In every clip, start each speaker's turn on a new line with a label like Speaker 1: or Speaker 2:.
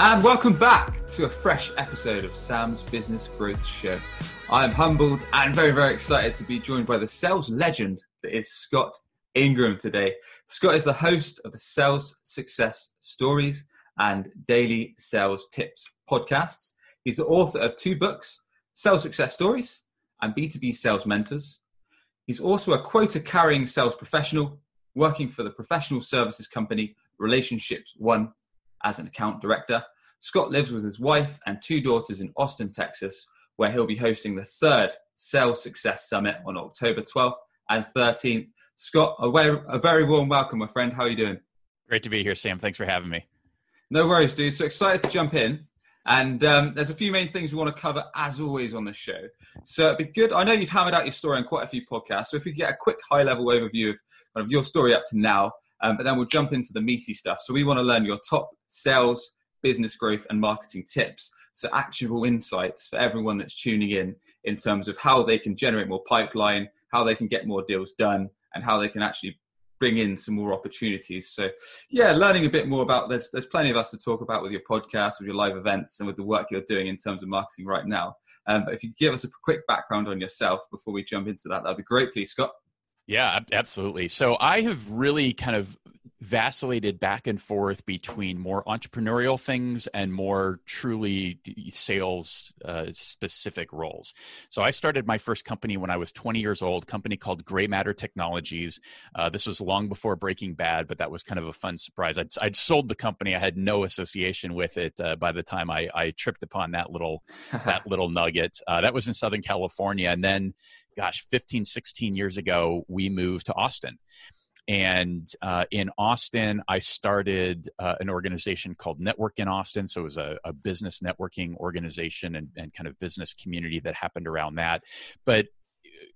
Speaker 1: And welcome back to a fresh episode of Sam's Business Growth Show. I am humbled and very, very excited to be joined by the sales legend that is Scott Ingram today. Scott is the host of the Sales Success Stories and Daily Sales Tips podcasts. He's the author of two books, Sales Success Stories and B2B Sales Mentors. He's also a quota carrying sales professional working for the professional services company Relationships One as an account director. Scott lives with his wife and two daughters in Austin, Texas, where he'll be hosting the third Sales Success Summit on October 12th and 13th. Scott, a very, warm welcome, my friend. How are you doing?
Speaker 2: Great to be here, Sam. Thanks for having me.
Speaker 1: No worries, dude. So excited to jump in. And um, there's a few main things we want to cover, as always, on the show. So it'd be good. I know you've hammered out your story on quite a few podcasts. So if we could get a quick high level overview of, kind of your story up to now, um, but then we'll jump into the meaty stuff. So we want to learn your top sales, business growth, and marketing tips. So actionable insights for everyone that's tuning in in terms of how they can generate more pipeline, how they can get more deals done, and how they can actually bring in some more opportunities. So, yeah, learning a bit more about there's there's plenty of us to talk about with your podcast, with your live events, and with the work you're doing in terms of marketing right now. Um, but if you give us a quick background on yourself before we jump into that, that'd be great, please, Scott.
Speaker 2: Yeah, absolutely. So I have really kind of vacillated back and forth between more entrepreneurial things and more truly sales uh, specific roles. So I started my first company when I was 20 years old, company called Gray Matter Technologies. Uh, this was long before Breaking Bad, but that was kind of a fun surprise. I'd, I'd sold the company. I had no association with it uh, by the time I, I, tripped upon that little that little nugget. Uh, that was in Southern California, and then, gosh, 15, 16 years ago, we moved to Austin. And uh, in Austin, I started uh, an organization called Network in Austin. So it was a, a business networking organization and, and, kind of business community that happened around that. But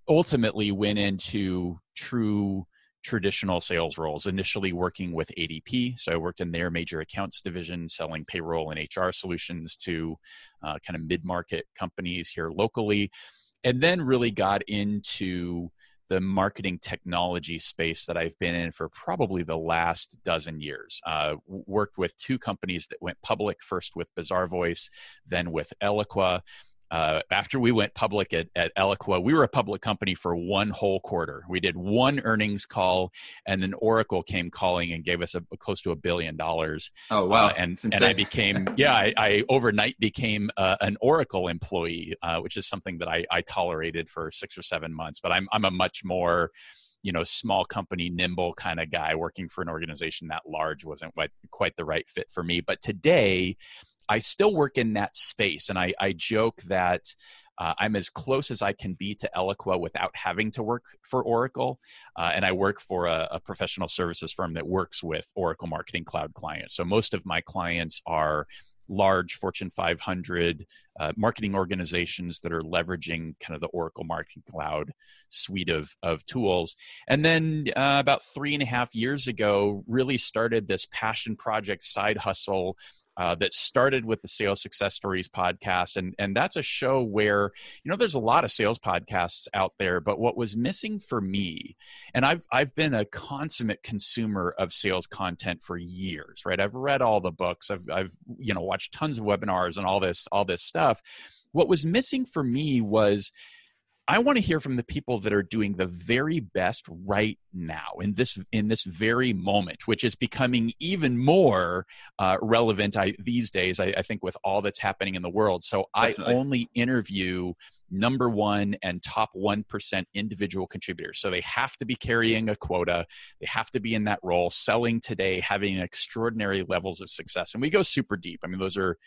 Speaker 2: ultimately went into true traditional sales roles, initially working with ADP. So I worked in their major accounts division, selling payroll and HR solutions to uh, kind of mid market companies here locally. And then really got into the marketing technology space that I've been in for probably the last dozen years. Uh, worked with two companies that went public, first with Bazaarvoice, then with Eloqua uh, after we went public at, at Eloqua, we were a public company for one whole quarter. We did one earnings call, and then Oracle came calling and gave us a, close to a billion dollars.
Speaker 1: Oh wow!
Speaker 2: Uh, and and I became yeah, I, I overnight became uh, an Oracle employee, uh, which is something that I, I tolerated for six or seven months. But I'm I'm a much more you know small company nimble kind of guy working for an organization that large wasn't quite, quite the right fit for me but today I still work in that space, and I, I joke that uh, I'm as close as I can be to Eloqua without having to work for Oracle. Uh, and I work for a, a, professional services firm that works with Oracle Marketing Cloud clients. So most of my clients are large Fortune 500 uh, marketing organizations that are leveraging kind of the Oracle Marketing Cloud suite of, of tools. And then uh, about three and a half years ago, really started this passion project side hustle uh, that started with the Sales Success Stories podcast. And, and that's a show where, you know, there's a lot of sales podcasts out there, but what was missing for me, and I've, I've been a consummate consumer of sales content for years, right? I've read all the books, I've, I've, you know, watched tons of webinars and all this, all this stuff. What was missing for me was I want to hear from the people that are doing the very best right now in this in this very moment, which is becoming even more uh, relevant I, these days. I, I, think with all that's happening in the world. So Definitely. I only interview number one and top 1% individual contributors. So they have to be carrying a quota, they have to be in that role, selling today, having extraordinary levels of success. And we go super deep. I mean, those are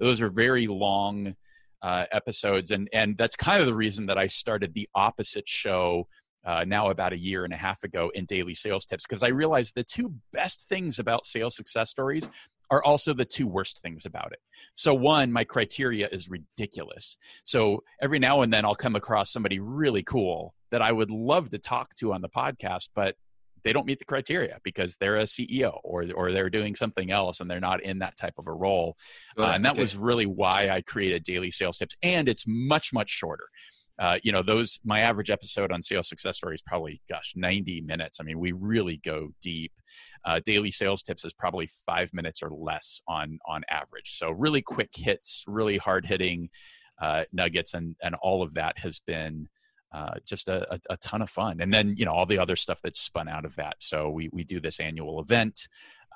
Speaker 2: those are very long uh, episodes, and and that's kind of the reason that I started the opposite show. Uh, now about a year and a half ago in daily sales tips because i realized the two best things about sales success stories are also the two worst things about it. So, one, my criteria is ridiculous. So, every now and then I'll come across somebody really cool that I would love to talk to on the podcast, but they don't meet the criteria because they're a CEO or or they're doing something else and they're not in that type of a role. uh, and that okay. was really why I created daily sales tips. And it's much much shorter. Uh, you know, those my average episode on sales success story is probably gosh 90 minutes. I mean, we really go deep. Uh, daily sales tips is probably five minutes or less on on average. So really quick hits, really hard hitting uh, nuggets, and and all of that has been uh, just a, a, a, ton of fun. And then, you know, all the other stuff that's spun out of that. So we, we do this annual event.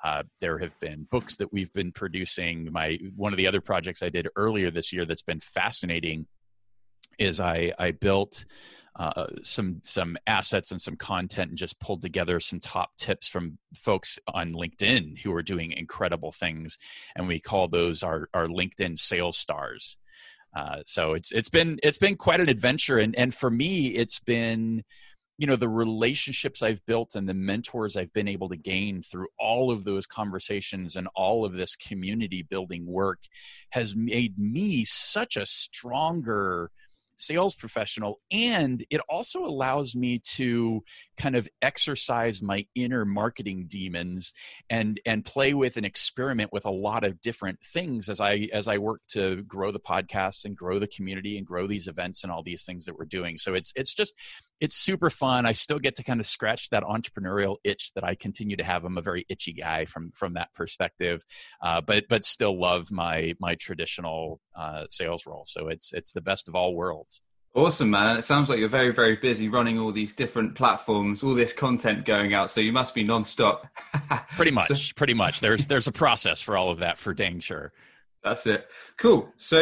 Speaker 2: Uh, there have been books that we've been producing. My one of the other projects I did earlier this year that's been fascinating is I I built uh, some some assets and some content and just pulled together some top tips from folks on LinkedIn who are doing incredible things, and we call those our our LinkedIn sales stars. Uh, so it's it's been it's been quite an adventure, and and for me, it's been you know the relationships I've built and the mentors I've been able to gain through all of those conversations and all of this community building work has made me such a stronger sales professional and it also allows me to kind of exercise my inner marketing demons and and play with and experiment with a lot of different things as i as i work to grow the podcast and grow the community and grow these events and all these things that we're doing. So it's it's just it's super fun i still get to kind of scratch that entrepreneurial itch that i continue to have i'm a very itchy guy from from that perspective uh, but but still love my my traditional uh, sales role so it's it's the best of all worlds
Speaker 1: Awesome, man. It sounds like you're very, very busy running all these different platforms, all this content going out. So you must be nonstop.
Speaker 2: pretty much, so, pretty much. There's there's a process for all of that for dang sure.
Speaker 1: That's it. Cool. So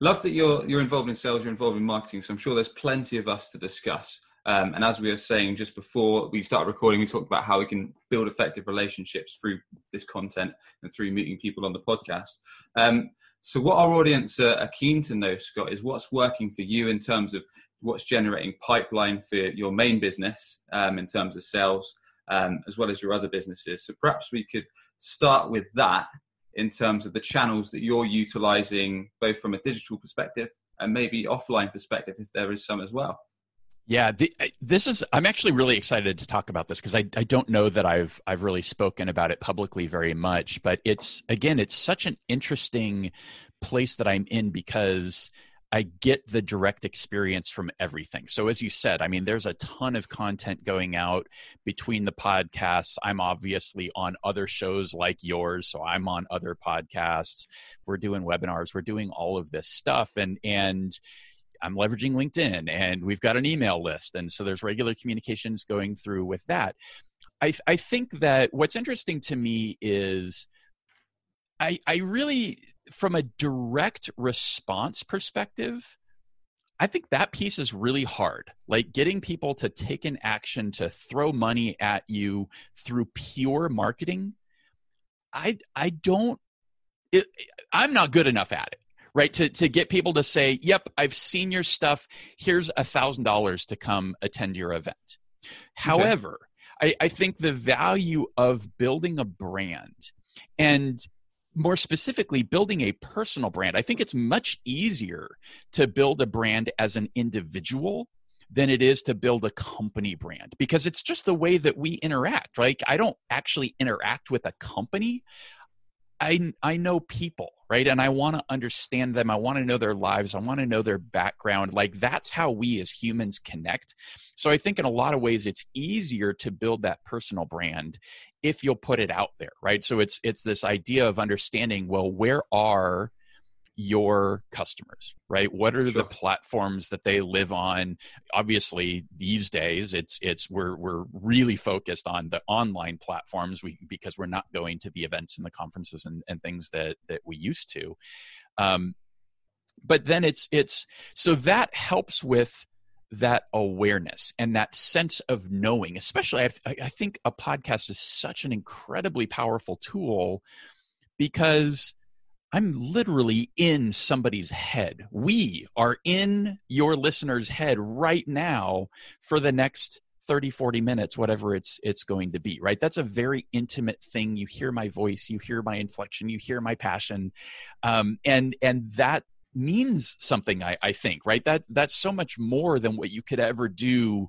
Speaker 1: love that you're you're involved in sales, you're involved in marketing. So I'm sure there's plenty of us to discuss. Um, and as we were saying just before we started recording, we talked about how we can build effective relationships through this content and through meeting people on the podcast. Um, so, what our audience are, keen to know, Scott, is what's working for you in terms of what's generating pipeline for your main business um, in terms of sales, um, as well as your other businesses. So, perhaps we could start with that in terms of the channels that you're utilizing, both from a digital perspective and maybe offline perspective, if there is some as well.
Speaker 2: Yeah, the, this is. I'm actually really excited to talk about this because I, I don't know that I've I've really spoken about it publicly very much. But it's again, it's such an interesting place that I'm in because I get the direct experience from everything. So, as you said, I mean, there's a ton of content going out between the podcasts. I'm obviously on other shows like yours, so I'm on other podcasts. We're doing webinars. We're doing all of this stuff, and and I'm leveraging LinkedIn and we've got an email list. And so there's regular communications going through with that. I, I think that what's interesting to me is I, I really, from a direct response perspective, I think that piece is really hard. Like getting people to take an action to throw money at you through pure marketing. I I don't it, I'm not good enough at it right? To, to get people to say yep i've seen your stuff. Here's a thousand dollars to come attend your event. Okay. however I, I think the value of building a brand and more specifically building a personal brand i think it's much easier to build a brand as an individual than it is to build a company brand because it's just the way that we interact right? I don't actually interact with a company. I I know people, right? And I want to understand them. I want to know their lives. I want to know their background. Like that's how we as humans connect. So I think in a lot of ways it's easier to build that personal brand if you'll put it out there, right? So it's it's this idea of understanding, well, where are your customers right? What are sure. the platforms that they live on? Obviously these days it's it's we're we're really focused on the online platforms we, because we're not going to the events and the conferences and, and things that that we used to. Um, but then it's it's so that helps with that awareness and that sense of knowing especially I, I think a podcast is such an incredibly powerful tool because I'm literally in somebody's head. We are in your listener's head right now for the next 30 40 minutes whatever it's it's going to be right? That's a very intimate thing. You hear my voice you hear my inflection you hear my passion. Um, and and that means something I, I think right? That that's so much more than what you could ever do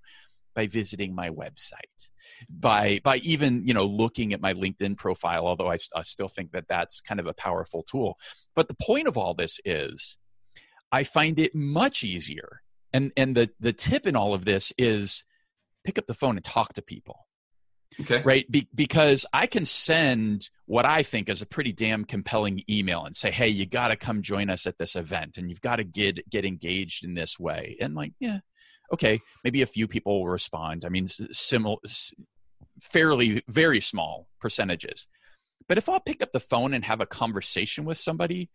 Speaker 2: by visiting my website by by even you know looking at my linkedin profile although I, I still think that that's kind of a powerful tool but the point of all this is i find it much easier and and the the tip in all of this is pick up the phone and talk to people
Speaker 1: Okay.
Speaker 2: Right. Be- because I can send what I think is a pretty damn compelling email and say, hey, you got to come join us at this event and you've got to get, get engaged in this way. And like, yeah, okay, maybe a few people will respond. I mean, similar, fairly, very small percentages. But if I'll pick up the phone and have a conversation with somebody,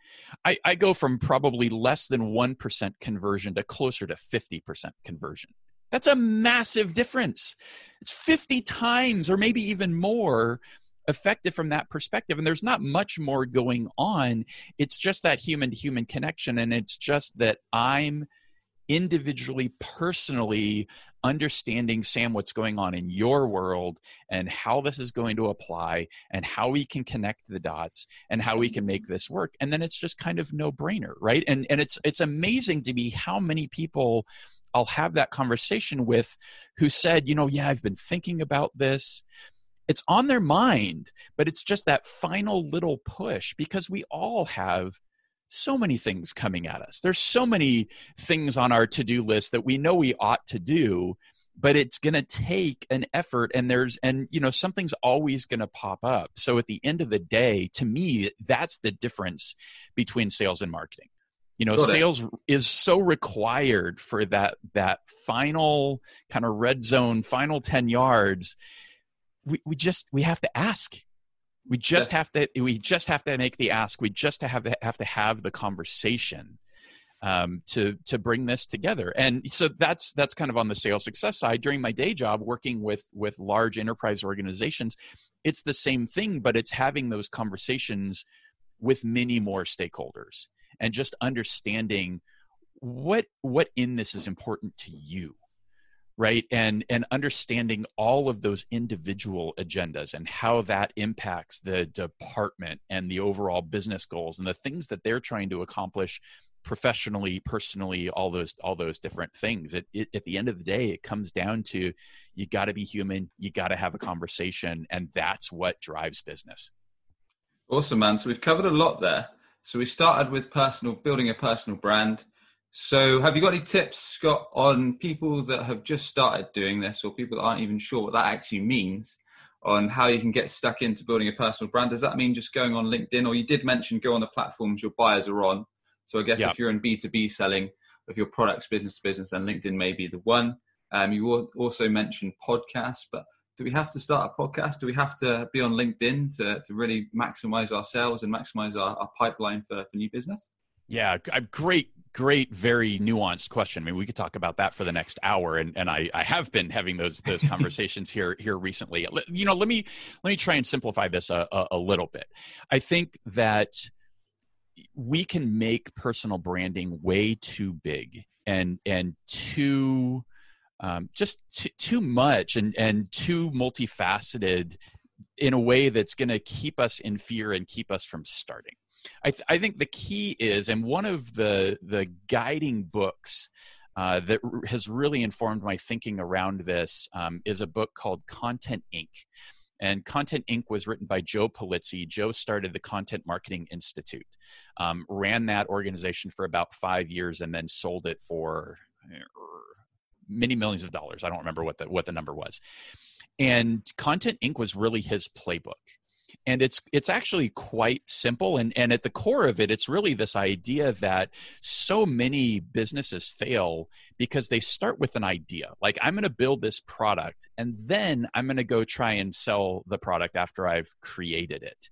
Speaker 2: I, I go from probably less than 1% conversion to closer to 50% conversion. That's a massive difference. It's 50 times or maybe even more effective from that perspective. And there's not much more going on. It's just that human to human connection. And it's just that I'm individually, personally understanding, Sam, what's going on in your world and how this is going to apply and how we can connect the dots and how we can make mm-hmm. this work. And then it's just kind of no brainer, right? And, and it's, it's amazing to me how many people I'll have that conversation with who said, you know, yeah, I've been thinking about this. It's on their mind, but it's just that final little push because we all have so many things coming at us. There's so many things on our to do list that we know we ought to do, but it's going to take an effort and there's and you know something's always going to pop up. So at the end of the day to me that's the difference between sales and marketing. You know sales is so required for that that final kind of red zone final 10 yards. We, we just we have to ask we just yeah. have to we just have to make the ask we just have to have to have the conversation um, to to bring this together and so that's that's kind of on the sales success side during my day job working with with large enterprise organizations it's the same thing but it's having those conversations with many more stakeholders and just understanding what what in this is important to you right? And and understanding all of those individual agendas and how that impacts the department and the overall business goals and the things that they're trying to accomplish professionally personally all those all those different things. It, it, at the end of the day it comes down to you got to be human you got to have a conversation and that's what drives business.
Speaker 1: Awesome man. So we've covered a lot there. So we started with personal, building a personal brand. So have you got any tips, Scott, on people that have just started doing this or people that aren't even sure what that actually means on how you can get stuck into building a personal brand? Does that mean just going on LinkedIn or you did mention go on the platforms your buyers are on? So I guess if you're in B2B selling of your products business to business, then LinkedIn may be the one. Um, you also mentioned podcasts, but do we have to start a podcast? Do we have to be on LinkedIn to, to really maximize our sales and maximize our, our pipeline for, for new business?
Speaker 2: Yeah, great, great, very nuanced question. I mean, we could talk about that for the next hour, and, and I, I have been having those those conversations here here recently. You know, let me let me try and simplify this a, a, a little bit. I think that we can make personal branding way too big and and too um, just t- too much and and too multifaceted in a way that's going to keep us in fear and keep us from starting. I, th- I think the key is, and one of the the guiding books uh, that r- has really informed my thinking around this um, is a book called Content Inc. And Content Inc. was written by Joe Pulizzi. Joe started the Content Marketing Institute, um, ran that organization for about five years, and then sold it for many millions of dollars. I don't remember what the what the number was. And Content Inc. was really his playbook. And it's it's actually quite simple. And, and at the core of it, it's really this idea that so many businesses fail because they start with an idea. Like I'm gonna build this product and then I'm gonna go try and sell the product after I've created it.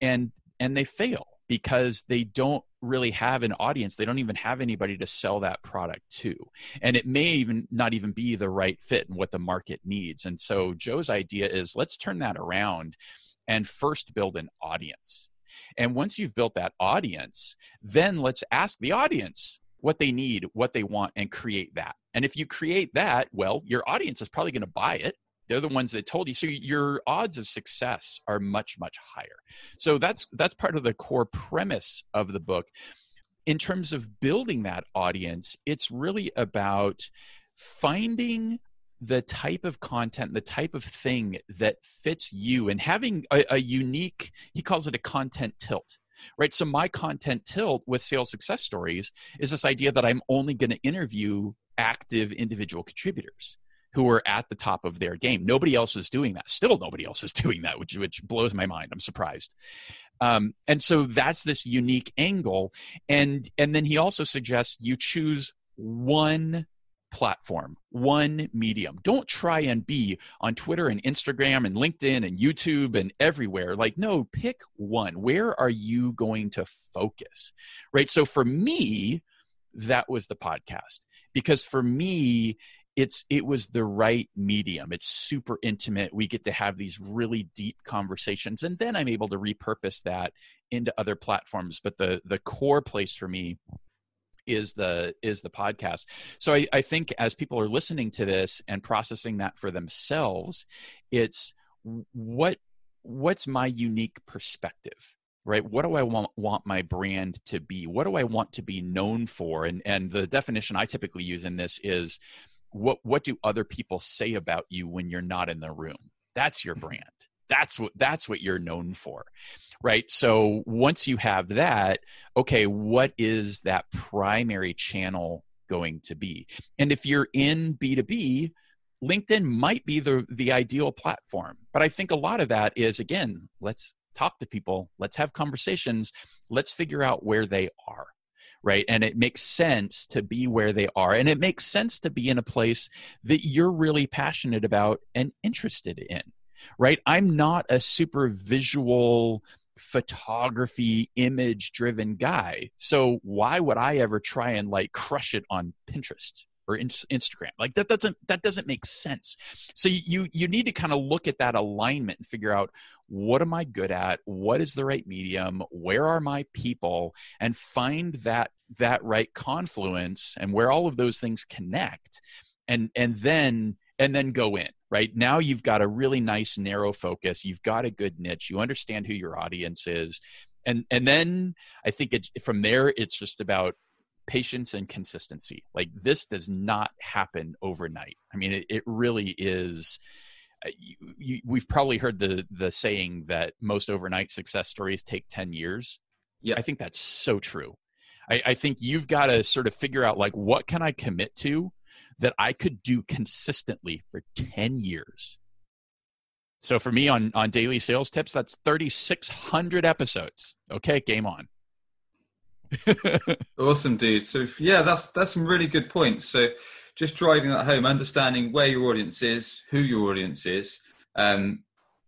Speaker 2: And and they fail because they don't really have an audience they don't even have anybody to sell that product to and it may even not even be the right fit and what the market needs and so joe's idea is let's turn that around and first build an audience. And once you've built that audience then let's ask the audience what they need what they want and create that. And if you create that well your audience is probably going to buy it. They're the ones that told you. So your odds of success are much much higher. So that's that's part of the core premise of the book. In terms of building that audience, it's really about finding the type of content, the type of thing that fits you, and having a, a unique, he calls it a content tilt right? So my content tilt with sales success stories is this idea that I'm only going to interview active individual contributors who are at the top of their game. Nobody else is doing that. Still, nobody else is doing that, which which blows my mind. I'm surprised. Um, and so that's this unique angle. And and then he also suggests you choose one platform, one medium. Don't try and be on Twitter and Instagram and LinkedIn and YouTube and everywhere. Like, no, pick one. Where are you going to focus? Right. So for me, that was the podcast because for me, it's it was the right medium it's super intimate we get to have these really deep conversations and then i'm able to repurpose that into other platforms but the the core place for me is the is the podcast. So I, I think as people are listening to this and processing that for themselves it's what what's my unique perspective right? What do i want, want my brand to be? What do i want to be known for? And and the definition i typically use in this is what what do other people say about you when you're not in the room? That's your mm-hmm. brand that's what that's what you're known for right? So once you have that okay what is that primary channel going to be? And if you're in b2b linkedin might be the the ideal platform. But i think a lot of that is again let's talk to people let's have conversations let's figure out where they are right? And it makes sense to be where they are and it makes sense to be in a place that you're really passionate about and interested in right? I'm not a super visual photography image driven guy. So why would i ever try and like crush it on pinterest or instagram? Like that doesn't that doesn't make sense. So you you need to kind of look at that alignment and figure out what am i good at? What is the right medium? Where are my people? And find that that right confluence and where all of those things connect. And and then and then go in right? Now you've got a really nice narrow focus. You've got a good niche. You understand who your audience is. And and then i think it from there it's just about patience and consistency. Like this does not happen overnight. I mean it, it really is uh, you, you, we've probably heard the the saying that most overnight success stories take 10 years. Yeah. I think that's so true. I, I think you've got to sort of figure out like what can i commit to that I could do consistently for 10 years. So for me on on daily sales tips, that's 3600 episodes. Okay, game on.
Speaker 1: awesome, dude. So yeah, that's that's some really good points. So just driving that home, understanding where your audience is, who your audience is. Um,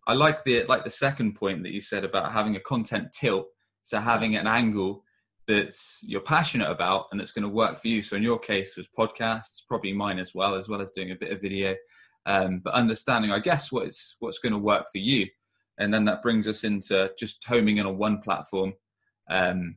Speaker 1: I like the like the second point that you said about having a content tilt. So having an angle that's you're passionate about and that's going to work for you. So in your case, it was podcasts, probably mine as well, as well as doing a bit of video. Um, but understanding, I guess, what's what's going to work for you, and then that brings us into just homing in on one platform um,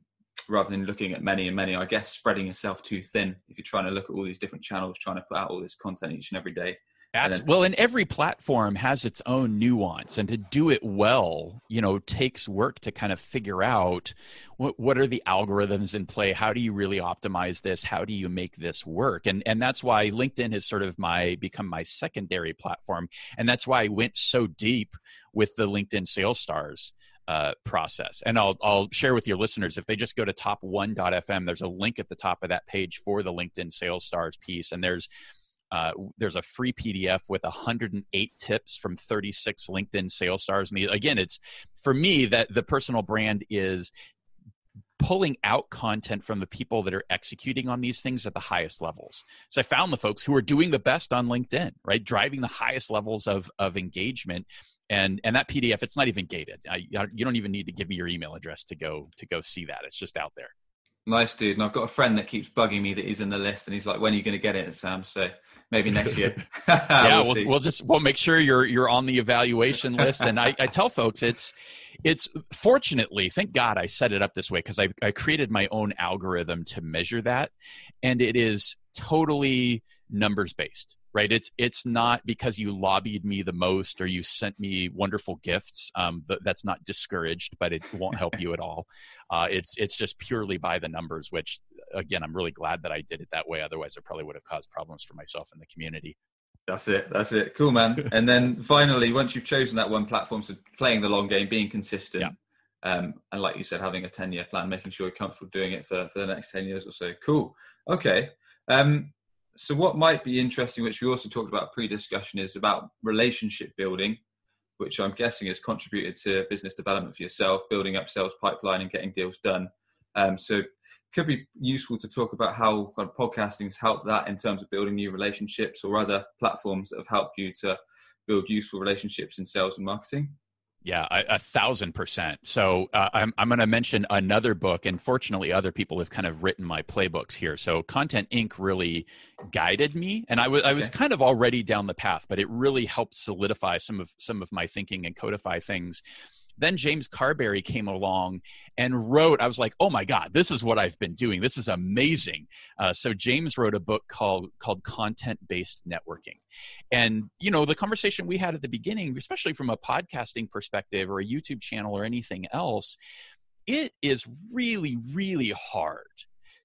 Speaker 1: rather than looking at many and many. I guess spreading yourself too thin if you're trying to look at all these different channels, trying to put out all this content each and every day.
Speaker 2: Absolutely. Well, and every platform has its own nuance, and to do it well, you know, takes work to kind of figure out what, what are the algorithms in play. How do you really optimize this? How do you make this work? And and that's why LinkedIn has sort of my become my secondary platform, and that's why I went so deep with the LinkedIn Sales Stars. Uh, process. And I'll, I'll share with your listeners if they just go to top1.fm, there's a link at the top of that page for the LinkedIn Sales Stars piece. And there's uh, there's a free PDF with 108 tips from 36 LinkedIn sales stars. And the, again, it's for me that the personal brand is pulling out content from the people that are executing on these things at the highest levels. So I found the folks who are doing the best on LinkedIn, right? Driving the highest levels of, of engagement. And, and that PDF, it's not even gated. I, you don't even need to give me your email address to go to go see that. It's just out there.
Speaker 1: Nice dude. And I've got a friend that keeps bugging me that he's in the list, and he's like, "When are you going to get it, Sam?" So maybe next year.
Speaker 2: yeah, we'll, we'll, we'll, just we'll make sure you're you're on the evaluation list. And I, I tell folks it's it's fortunately, thank God I set it up this way because I, I created my own algorithm to measure that, and it is totally numbers based right it's it's not because you lobbied me the most or you sent me wonderful gifts um, th- that's not discouraged but it won't help you at all uh, it's it's just purely by the numbers which again i'm really glad that i did it that way otherwise it probably would have caused problems for myself and the community
Speaker 1: that's it that's it cool man and then finally once you've chosen that one platform so playing the long game being consistent yeah. Um, and like you said, having a 10 year plan, making sure you're comfortable doing it for, for the next 10 years or so. Cool. Okay. Um, so what might be interesting, which we also talked about pre-discussion, is about relationship building, which I'm guessing has contributed to business development for yourself, building up sales pipeline and getting deals done. Um, so could be useful to talk about how kind of podcasting has helped that in terms of building new relationships or other platforms that have helped you to build useful relationships in sales and marketing.
Speaker 2: Yeah, a, a, thousand percent. So uh, I'm I'm going to mention another book, and fortunately, other people have kind of written my playbooks here. So Content Inc. really guided me, and I was okay. I was kind of already down the path, but it really helped solidify some of some of my thinking and codify things then James Carbary came along and wrote, I was like, oh my God, this is what I've been doing. This is amazing. Uh, so James wrote a book called, called Content Based Networking. And, you know, the conversation we had at the beginning, especially from a podcasting perspective or a YouTube channel or anything else, it is really, really hard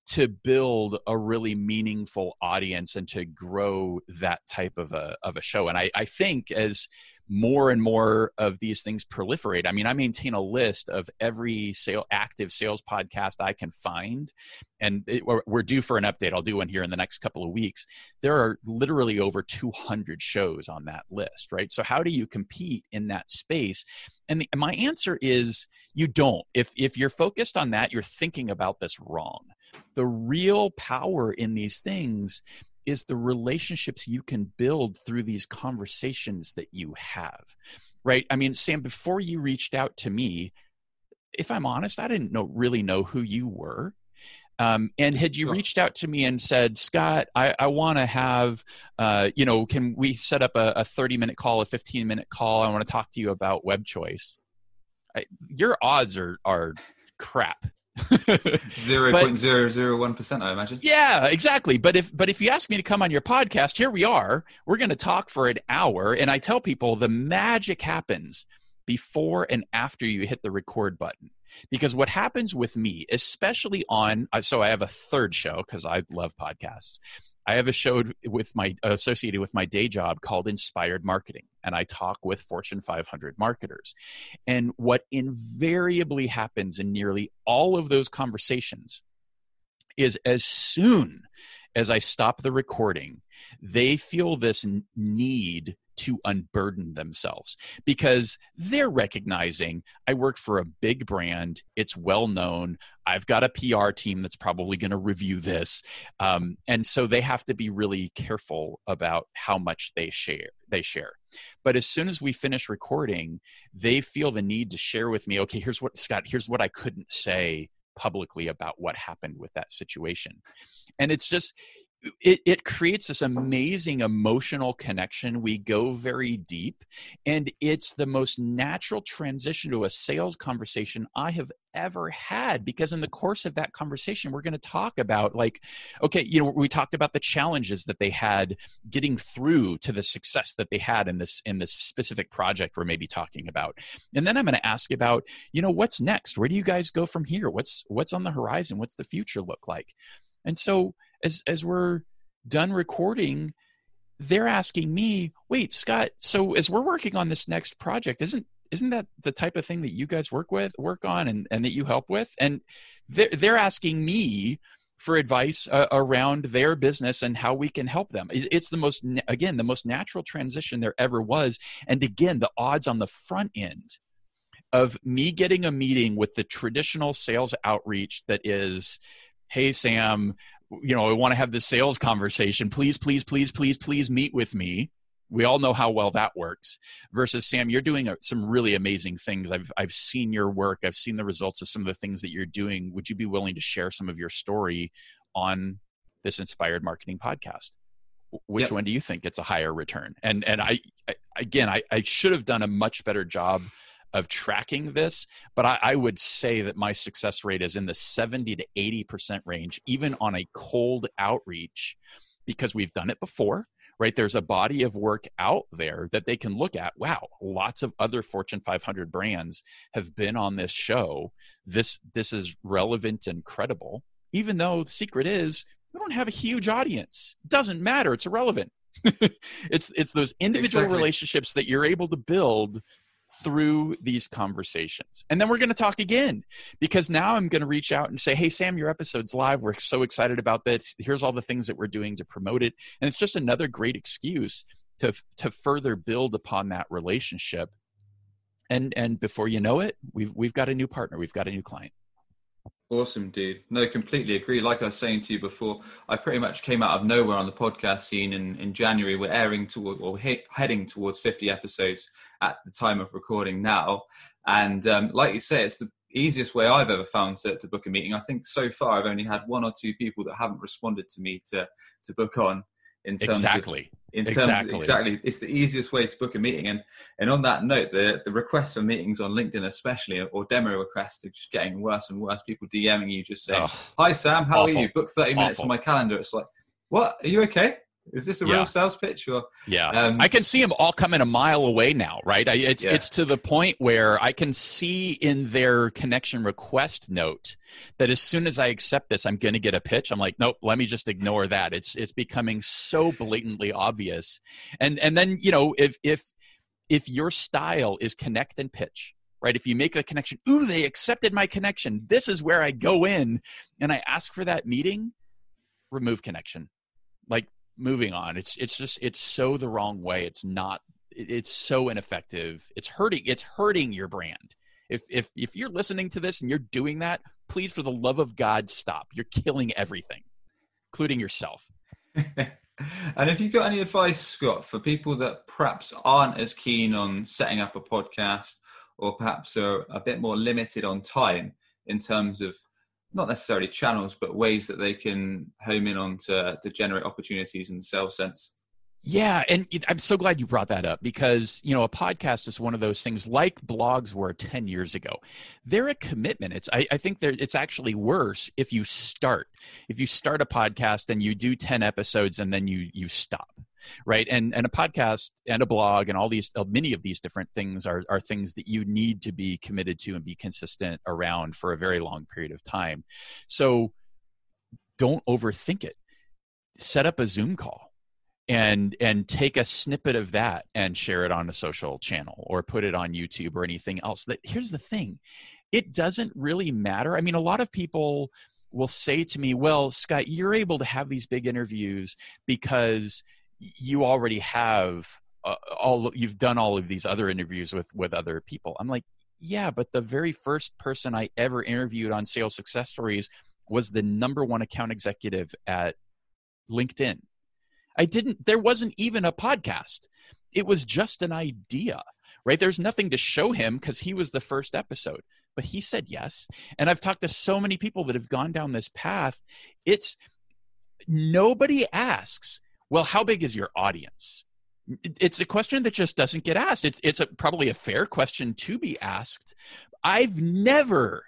Speaker 2: to build a really meaningful audience and to grow that type of a, of a show. And I, I think as more and more of these things proliferate. I mean, I maintain a list of every sale, active sales podcast I can find, and it, we're due for an update. I'll do one here in the next couple of weeks. There are literally over 200 shows on that list, right? So how do you compete in that space? And, the, and my answer is you don't. If if you're focused on that, you're thinking about this wrong. The real power in these things is the relationships you can build through these conversations that you have right i mean sam before you reached out to me if i'm honest i didn't know really know who you were um, and had you reached out to me and said, Scott, I, I want to have, uh, you know, can we set up a, a 30 minute call, a 15 minute call? I want to talk to you about web choice. I, your odds are, are crap
Speaker 1: Zero point zero zero one percent, I imagine.
Speaker 2: Yeah, exactly. But if but if you ask me to come on your podcast, here we are. We're going to talk for an hour, and I tell people the magic happens before and after you hit the record button. Because what happens with me, especially on, uh, so I have a third show because I love podcasts. I have a show with my associated with my day job called Inspired Marketing, and I talk with Fortune 500 marketers. And what invariably happens in nearly all of those conversations is as soon as I stop the recording, they feel this need to unburden themselves because they're recognizing I work for a big brand, it's well known. I've got a PR team that's probably going to review this, um, and so they have to be really careful about how much they share. They share, but as soon as we finish recording, they feel the need to share with me. Okay, here's what Scott. Here's what I couldn't say publicly about what happened with that situation, and it's just it, it creates this amazing emotional connection. We go very deep, and it's the most natural transition to a sales conversation I have ever had because in the course of that conversation we're going to talk about like okay you know we talked about the challenges that they had getting through to the success that they had in this in this specific project we're maybe talking about. And then i'm going to ask about you know what's next? Where do you guys go from here? What's what's on the horizon? What's the future look like? And so as as we're done recording they're asking me wait scott so as we're working on this next project isn't isn't that the type of thing that you guys work with work on and, and that you help with? And they're, they're asking me for advice uh, around their business and how we can help them. It's the most again the most natural transition there ever was. And again the odds on the front end of me getting a meeting with the traditional sales outreach that is hey sam you know, I want to have this sales conversation. Please, please, please, please, please meet with me. We all know how well that works. Versus Sam, you're doing uh, some really amazing things. I've I've seen your work. I've seen the results of some of the things that you're doing. Would you be willing to share some of your story on this inspired marketing podcast? Which yep. one do you think gets a higher return? And and I, I again, I, I should have done a much better job of tracking this, but I, I, would say that my success rate is in the 70 to 80% range, even on a cold outreach, because we've done it before right? There's a body of work out there that they can look at wow lots of other fortune 500 brands have been on this show. This this is relevant and credible even though the secret is we don't have a huge audience. It doesn't matter it's irrelevant. It's it's those individual exactly. relationships that you're able to build through these conversations. And then we're going to talk again because now I'm going to reach out and say, Hey, Sam, your episode's live. We're so excited about this. Here's all the things that we're doing to promote it. And it's just another great excuse to, to further build upon that relationship. And, and before you know it, we've, we've got a new partner. We've got a new client.
Speaker 1: Awesome, dude. No, completely agree. Like I was saying to you before, I pretty much came out of nowhere on the podcast scene in, in January. We're airing toward or he- heading towards 50 episodes at the time of recording now. And um, like you say, it's the easiest way I've ever found to, to book a meeting. I think so far I've only had one or two people that haven't responded to me to, to book on in terms
Speaker 2: exactly.
Speaker 1: of in terms
Speaker 2: exactly.
Speaker 1: Of, exactly it's the easiest way to book a meeting and and on that note the the requests for meetings on linkedin especially or demo requests are just getting worse and worse people dming you just saying oh, hi sam how awful. are you book 30 minutes awful. on my calendar it's like what are you okay is this a yeah. real sales pitch or
Speaker 2: yeah. um, i can see them all coming a mile away now right? I, it's yeah. it's to the point where i can see in their connection request note that as soon as i accept this i'm going to get a pitch. I'm like nope let me just ignore that. It's it's becoming so blatantly obvious. And and then you know if if if your style is connect and pitch right? If you make the connection ooh they accepted my connection. This is where i go in. And i ask for that meeting remove connection. Like moving on. It's it's just it's so the wrong way. It's not it's so ineffective. It's hurting it's hurting your brand. If if if you're listening to this and you're doing that please for the love of god stop. You're killing everything including yourself.
Speaker 1: And if you've got any advice scott for people that perhaps aren't as keen on setting up a podcast or perhaps are a bit more limited on time in terms of not necessarily channels, but ways that they can home in on to, to generate opportunities in the sales sense.
Speaker 2: Yeah, and I'm so glad you brought that up because you know a podcast is one of those things like blogs were 10 years ago. They're a commitment. It's I, I think it's actually worse if you start if you start a podcast and you do 10 episodes and then you you stop right and and a podcast and a blog and all these uh, many of these different things are are things that you need to be committed to and be consistent around for a very long period of time so don't overthink it set up a zoom call and and take a snippet of that and share it on a social channel or put it on YouTube or anything else. That here's the thing it doesn't really matter. I mean a lot of people will say to me well scott you're able to have these big interviews because you already have uh, all you've done all of these other interviews with with other people. I'm like yeah but the very first person i ever interviewed on sales success stories was the number one account executive at linkedin i didn't there wasn't even a podcast it was just an idea right there's nothing to show him because he was the first episode but he said yes and i've talked to so many people that have gone down this path it's nobody asks well, how big is your audience? It's a question that just doesn't get asked. It's it's a, probably a fair question to be asked. I've never,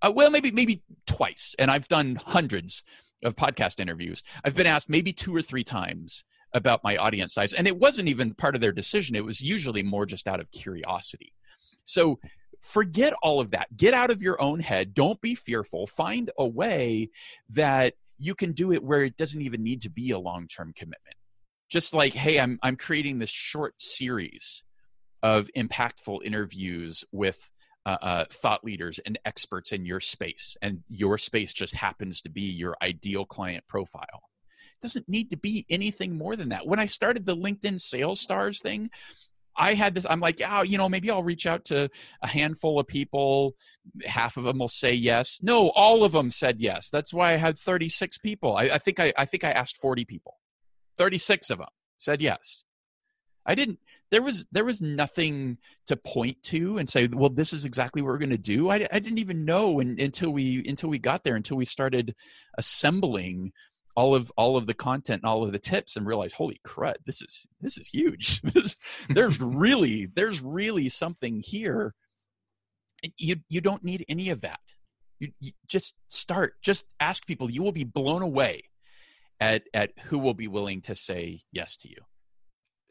Speaker 2: uh, well, maybe maybe twice, and I've done hundreds of podcast interviews. I've been mm-hmm. asked maybe two or three times about my audience size, and it wasn't even part of their decision. It was usually more just out of curiosity. So forget all of that. Get out of your own head. Don't be fearful. Find a way that you can do it where it doesn't even need to be a long-term commitment just like hey i'm i'm creating this short series of impactful interviews with uh, uh, thought leaders and experts in your space and your space just happens to be your ideal client profile it doesn't need to be anything more than that when i started the linkedin sales stars thing I had this, I'm like, oh, you know, maybe I'll reach out to a handful of people. Half of them will say yes. No, all of them said yes. That's why I had 36 people. I, I think I, I think I asked 40 people. 36 of them said yes. I didn't, there was, there was nothing to point to and say, well, this is exactly what we're going to do. I, I didn't even know until we, until we got there, until we started assembling all of all of the content and all of the tips and realize holy crud this is this is huge there's really there's really something here you you don't need any of that you, you just start just ask people you will be blown away at at who will be willing to say yes to you.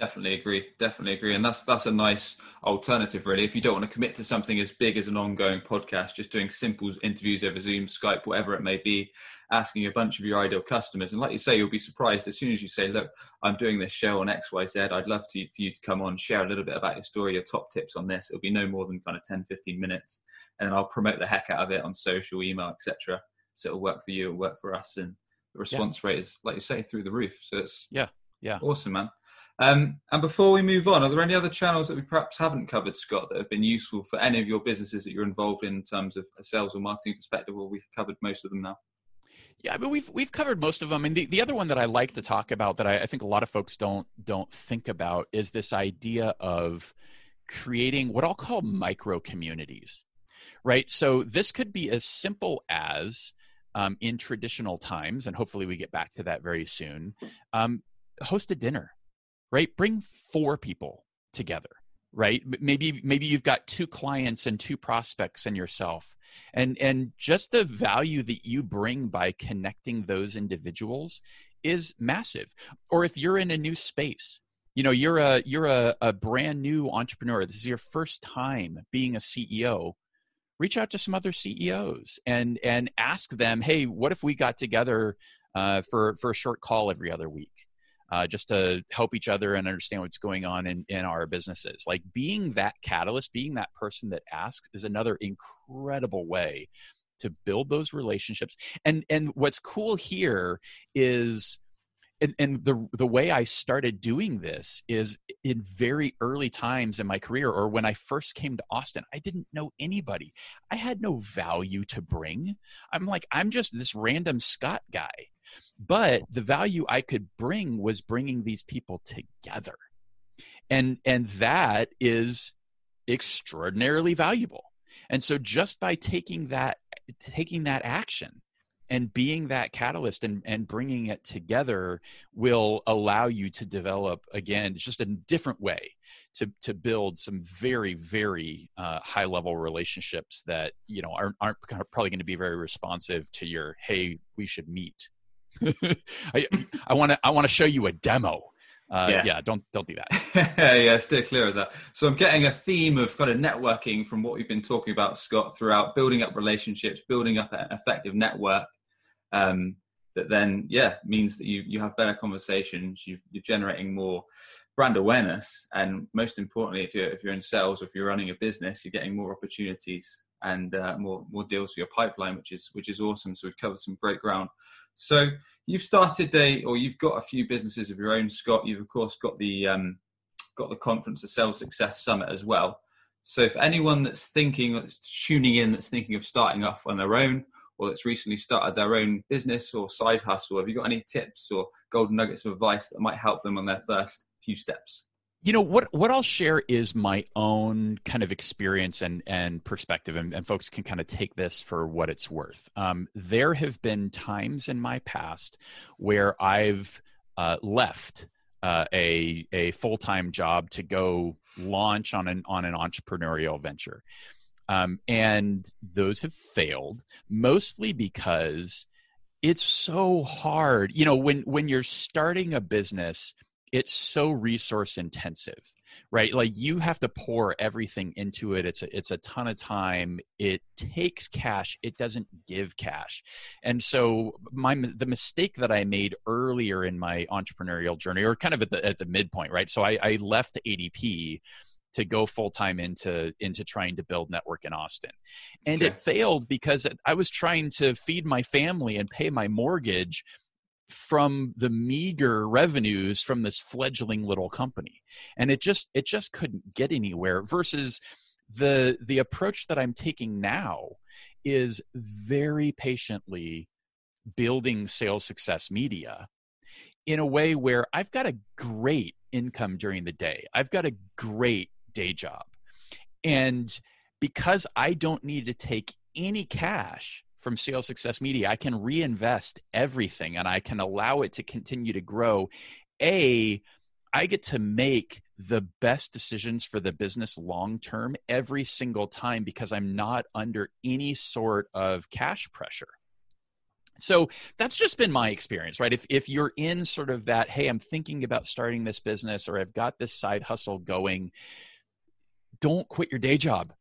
Speaker 1: Definitely agree. Definitely agree, and that's that's a nice alternative, really. If you don't want to commit to something as big as an ongoing podcast, just doing simple interviews over Zoom, Skype, whatever it may be, asking a bunch of your ideal customers, and like you say, you'll be surprised as soon as you say, "Look, I'm doing this show on X, Y, Z. I'd love to for you to come on, share a little bit about your story, your top tips on this." It'll be no more than kind of 10, 15 minutes, and I'll promote the heck out of it on social, email, etc. So it'll work for you, it'll work for us, and the response yeah. rate is, like you say, through the roof. So it's
Speaker 2: yeah, yeah,
Speaker 1: awesome, man. Um, and before we move on, are there any other channels that we perhaps haven't covered, Scott, that have been useful for any of your businesses that you're involved in, in terms of a sales or marketing perspective, or we've covered most of them now?
Speaker 2: Yeah, but we've we've covered most of them. And the, the other one that I like to talk about that I, I think a lot of folks don't don't think about is this idea of creating what I'll call micro communities. Right. So this could be as simple as um, in traditional times, and hopefully we get back to that very soon. Um, host a dinner right? Bring four people together, right? Maybe maybe you've got two clients and two prospects and yourself. And and just the value that you bring by connecting those individuals is massive. Or if you're in a new space, you know, you're a you're a, a brand new entrepreneur. This is your first time being a CEO reach out to some other CEOs and and ask them, hey, what if we got together uh, for for a short call every other week? Uh, just to help each other and understand what's going on in, in our businesses. Like being that catalyst, being that person that asks is another incredible way to build those relationships. And and what's cool here is and, and, the the way I started doing this is in very early times in my career, or when I first came to Austin, I didn't know anybody. I had no value to bring. I'm like, I'm just this random Scott guy. But the value I could bring was bringing these people together. And and that is extraordinarily valuable. And so just by taking that taking that action and being that catalyst and, and bringing it together will allow you to develop again just a different way to, to build some very very uh, high level relationships that you know aren't, aren't probably going to be very responsive to your hey we should meet I want to I want to show you a demo. Uh, yeah. yeah, don't don't do
Speaker 1: that. yeah, steer clear of that. So I'm getting a theme of kind of networking from what we've been talking about, Scott, throughout building up relationships, building up an effective network. Um, that then, yeah, means that you you have better conversations. you are generating more brand awareness, and most importantly, if you're if you're in sales or if you're running a business, you're getting more opportunities and uh, more more deals for your pipeline, which is which is awesome. So we've covered some great ground. So you've started a, or you've got a few businesses of your own, Scott. You've of course got the um, got the conference, the Sales Success Summit as well. So if anyone that's thinking, that's tuning in, that's thinking of starting off on their own, or that's recently started their own business or side hustle, have you got any tips or golden nuggets of advice that might help them on their first few steps?
Speaker 2: You know what what i'll share is my own kind of experience and and perspective and, and folks can kind of take this for what it's worth. Um, there have been times in my past where i've uh, left uh, a a full-time job to go launch on an on an entrepreneurial venture. Um, and those have failed mostly because it's so hard. You know when when you're starting a business it's so resource intensive right? Like you have to pour everything into it. It's a, it's a ton of time. It takes cash. It doesn't give cash. And so my the mistake that i made earlier in my entrepreneurial journey or kind of at the at the midpoint right? So i, I left adp to go full time into into trying to build network in Austin. And okay. it failed because I was trying to feed my family and pay my mortgage from the meager revenues from this fledgling little company. And it just it just couldn't get anywhere versus the the approach that i'm taking now is very patiently building sales success media in a way where i've got a great income during the day. I've got a great day job. And because i don't need to take any cash from Sales Success Media, I can reinvest everything and I can allow it to continue to grow. A, I get to make the best decisions for the business long term every single time because I'm not under any sort of cash pressure. so that's just been my experience right if if you're in sort of that hey i'm thinking about starting this business or i've got this side hustle going don't quit your day job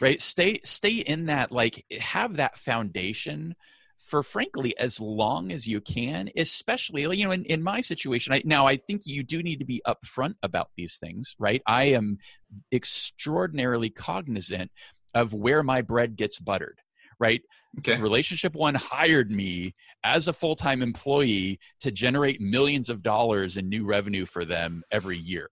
Speaker 2: right? Stay stay in that like have that foundation for frankly as long as you can especially you know in, in my situation I, now i think you do need to be upfront about these things right? I am extraordinarily cognizant of where my bread gets buttered right? Okay. relationship one hired me as a full-time employee to generate millions of dollars in new revenue for them every year.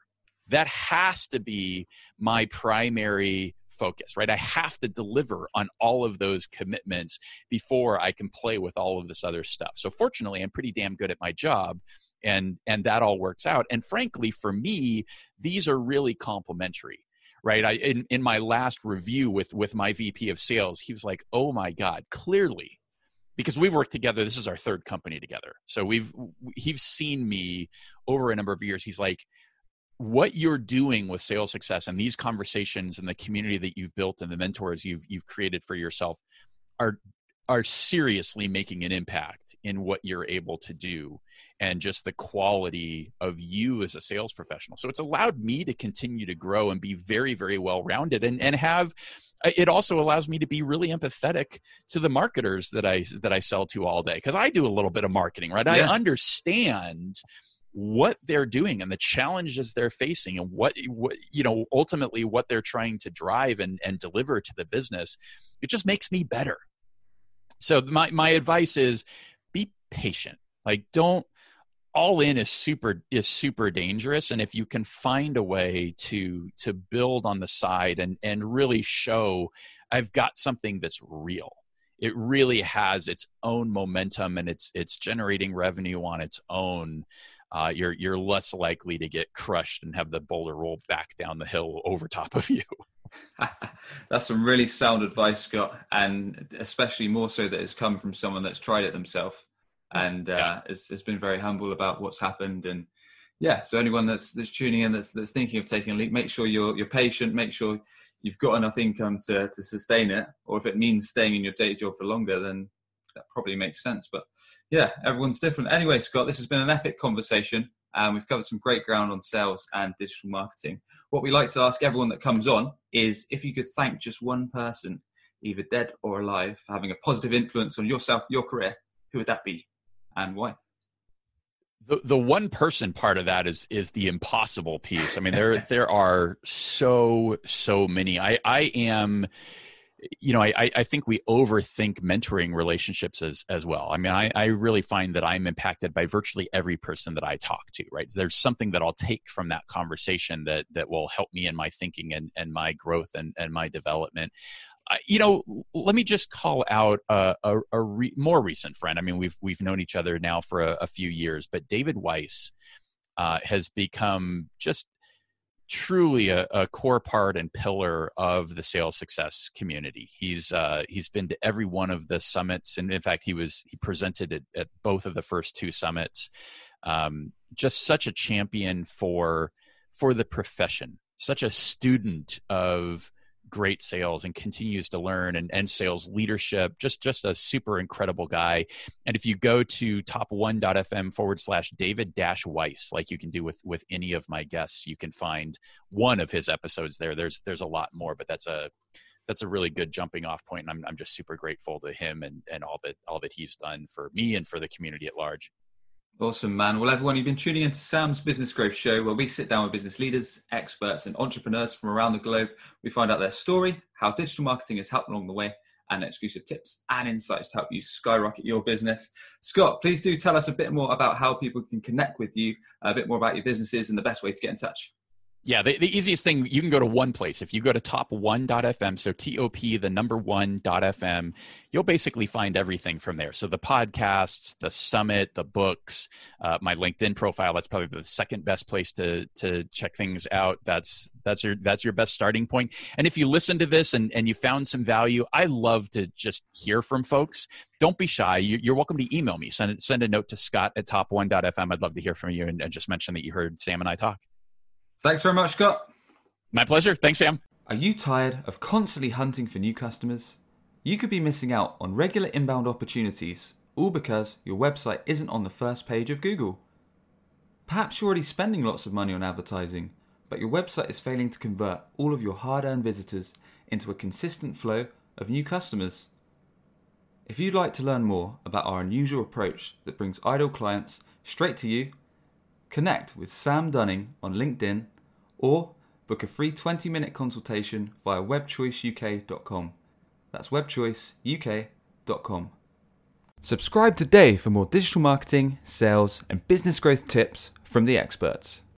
Speaker 2: That has to be my primary focus, right? I have to deliver on all of those commitments before I can play with all of this other stuff. So fortunately, I'm pretty damn good at my job and and that all works out. And frankly, for me, these are really complementary. Right. I in, in my last review with with my VP of sales, he was like, Oh my God, clearly because we've worked together. This is our third company together. So we've he's seen me over a number of years. He's like, what you're doing with sales success and these conversations and the community that you've built and the mentors you've you've created for yourself are are seriously making an impact in what you're able to do and just the quality of you as a sales professional. So it's allowed me to continue to grow and be very, very well rounded and, and have uh, it also allows me to be really empathetic to the marketers that I that I sell to all day. Because I do a little bit of marketing, right? Yeah. I understand what they're doing and the challenges they're facing and what, what you know ultimately what they're trying to drive and, and deliver to the business it just makes me better. So my, my advice is be patient. Like don't all in is super is super dangerous. And if you can find a way to to build on the side and and really show i've got something that's real. It really has its own momentum and it's it's generating revenue on its own uh, you're you're less likely to get crushed and have the boulder roll back down the hill over top of you.
Speaker 1: that's some really sound advice, Scott, and especially more so that it's come from someone that's tried it themselves and uh, yeah. has, has been very humble about what's happened. And yeah, so anyone that's that's tuning in that's that's thinking of taking a leap, make sure you're you're patient. Make sure you've got enough income to to sustain it, or if it means staying in your day job for longer, then that probably makes sense. But yeah, everyone's different. Anyway, Scott, this has been an epic conversation. and we've covered some great ground on sales and digital marketing. What we like to ask everyone that comes on is if you could thank just one person, either dead or alive, for having a positive influence on yourself, your career, who would that be and why?
Speaker 2: The, the one person part of that is is the impossible piece. I mean, there there are so so many. I I am you know, I, I think we overthink mentoring relationships as as well. I mean, I, I really find that I'm impacted by virtually every person that I talk to. Right, there's something that I'll take from that conversation that that will help me in my thinking and and my growth and and my development. Uh, you know, let me just call out a, a, a re, more recent friend. I mean, we've we've known each other now for a, a few years, but David Weiss uh, has become just truly a, a, core part and pillar of the sales success community. He's uh, he's been to every one of the summits, and in fact, he was he presented at, at both of the first two summits. Um, just such a champion for for the profession, such a student of great sales and continues to learn and, and sales leadership. Just just a super incredible guy. And if you go to top1.fm forward slash David Dash Weiss, like you can do with with any of my guests, you can find one of his episodes there. There's there's a lot more, but that's a that's a really good jumping off point. And I'm I'm just super grateful to him and and all that all that he's done for me and for the community at large.
Speaker 1: Awesome, man. Well, everyone, you've been tuning into Sam's Business Growth Show, where we sit down with business leaders, experts, and entrepreneurs from around the globe. We find out their story, how digital marketing has helped along the way, and exclusive tips and insights to help you skyrocket your business. Scott, please do tell us a bit more about how people can connect with you, a bit more about your businesses, and the best way to get in touch.
Speaker 2: Yeah, the, the easiest thing, you can go to one place. If you go to top1.fm, so TOP, the number one.fm, you'll basically find everything from there. So the podcasts, the summit, the books, uh, my LinkedIn profile, that's probably the second best place to to check things out. That's that's your that's your best starting point. And if you listen to this and, and you found some value, I love to just hear from folks. Don't be shy. You, are welcome to email me. Send, send a note to scott at top1.fm. I'd love to hear from you and, and just mention that you heard Sam and I talk.
Speaker 1: Thanks very much, Scott.
Speaker 2: My pleasure. Thanks, Sam.
Speaker 1: Are you tired of constantly hunting for new customers? You could be missing out on regular inbound opportunities all because your website isn't on the first page of Google. Perhaps you're already spending lots of money on advertising, but your website is failing to convert all of your hard earned visitors into a consistent flow of new customers. If you'd like to learn more about our unusual approach that brings idle clients straight to you, connect with Sam Dunning on LinkedIn or book a free 20 minute consultation via webchoiceuk.com. That's webchoiceuk.com. Subscribe today for more digital marketing, sales, and business growth tips from the experts.